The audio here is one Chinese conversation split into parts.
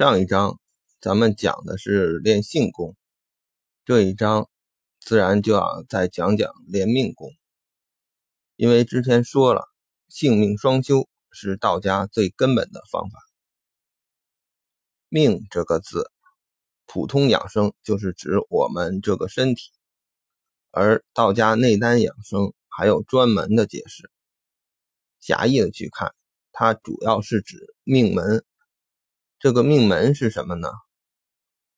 上一章咱们讲的是练性功，这一章自然就要再讲讲练命功。因为之前说了，性命双修是道家最根本的方法。命这个字，普通养生就是指我们这个身体，而道家内丹养生还有专门的解释。狭义的去看，它主要是指命门。这个命门是什么呢？《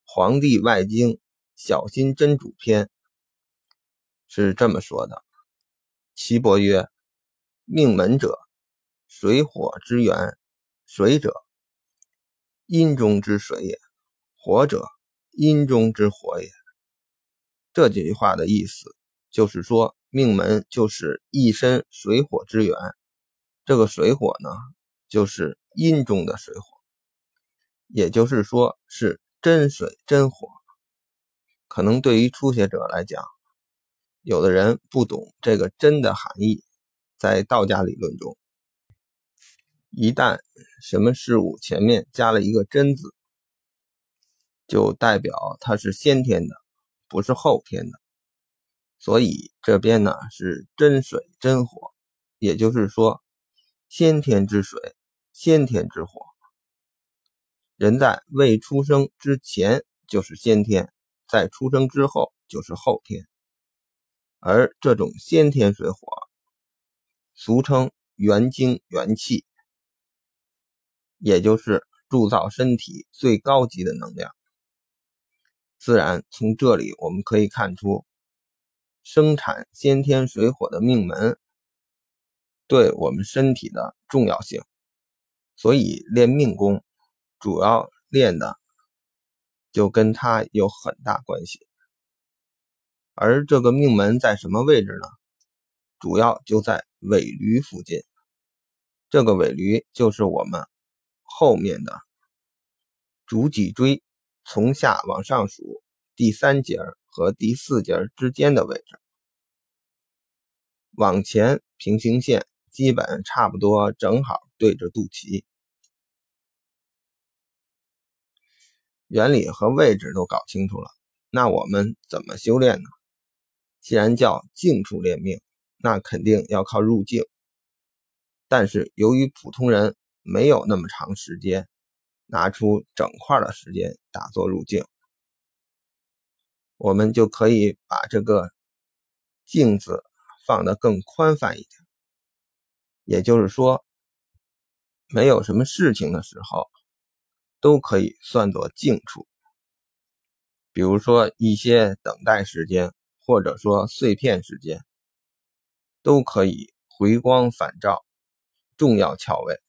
黄帝外经·小心真主篇》是这么说的：“岐伯曰，命门者，水火之源。水者，阴中之水也；火者，阴中之火也。”这几句话的意思就是说，命门就是一身水火之源。这个水火呢，就是阴中的水火。也就是说，是真水真火。可能对于初学者来讲，有的人不懂这个“真”的含义。在道家理论中，一旦什么事物前面加了一个“真”字，就代表它是先天的，不是后天的。所以这边呢是真水真火，也就是说，先天之水，先天之火。人在未出生之前就是先天，在出生之后就是后天，而这种先天水火，俗称元精元气，也就是铸造身体最高级的能量。自然，从这里我们可以看出，生产先天水火的命门对我们身体的重要性，所以练命功。主要练的就跟它有很大关系，而这个命门在什么位置呢？主要就在尾闾附近。这个尾闾就是我们后面的主脊椎从下往上数第三节和第四节之间的位置，往前平行线基本差不多正好对着肚脐。原理和位置都搞清楚了，那我们怎么修炼呢？既然叫静处练命，那肯定要靠入静。但是由于普通人没有那么长时间，拿出整块的时间打坐入静，我们就可以把这个“镜子放得更宽泛一点。也就是说，没有什么事情的时候。都可以算作静处，比如说一些等待时间，或者说碎片时间，都可以回光返照，重要窍位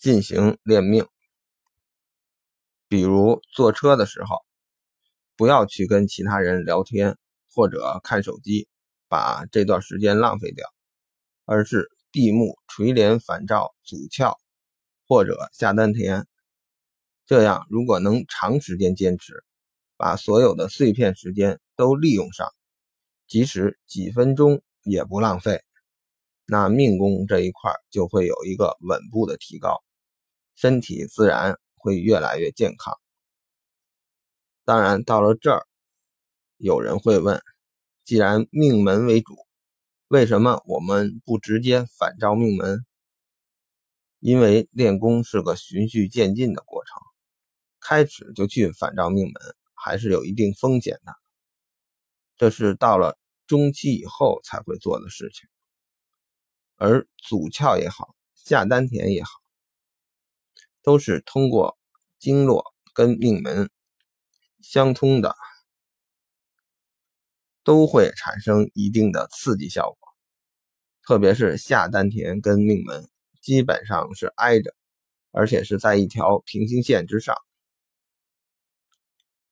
进行练命。比如坐车的时候，不要去跟其他人聊天或者看手机，把这段时间浪费掉，而是闭目垂帘反照祖窍，或者下丹田。这样，如果能长时间坚持，把所有的碎片时间都利用上，即使几分钟也不浪费，那命宫这一块就会有一个稳步的提高，身体自然会越来越健康。当然，到了这儿，有人会问：既然命门为主，为什么我们不直接反照命门？因为练功是个循序渐进的过程。开始就去反照命门，还是有一定风险的。这是到了中期以后才会做的事情。而祖窍也好，下丹田也好，都是通过经络跟命门相通的，都会产生一定的刺激效果。特别是下丹田跟命门基本上是挨着，而且是在一条平行线之上。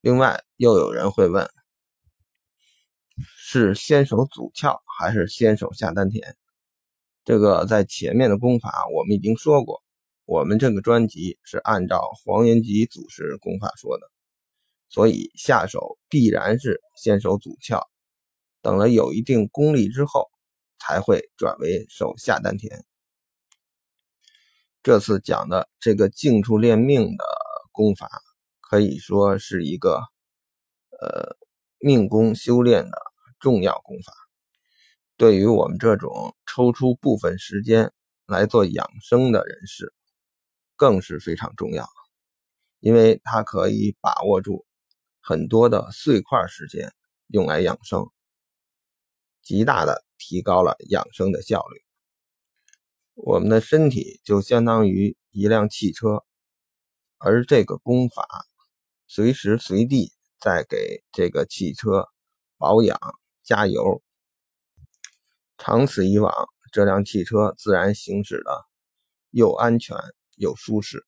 另外，又有人会问：是先手祖窍还是先手下丹田？这个在前面的功法我们已经说过，我们这个专辑是按照黄元吉祖师功法说的，所以下手必然是先手祖窍，等了有一定功力之后，才会转为手下丹田。这次讲的这个静处练命的。功法可以说是一个呃命功修炼的重要功法，对于我们这种抽出部分时间来做养生的人士，更是非常重要，因为它可以把握住很多的碎块时间用来养生，极大的提高了养生的效率。我们的身体就相当于一辆汽车，而这个功法随时随地在给这个汽车保养、加油。长此以往，这辆汽车自然行驶的又安全又舒适。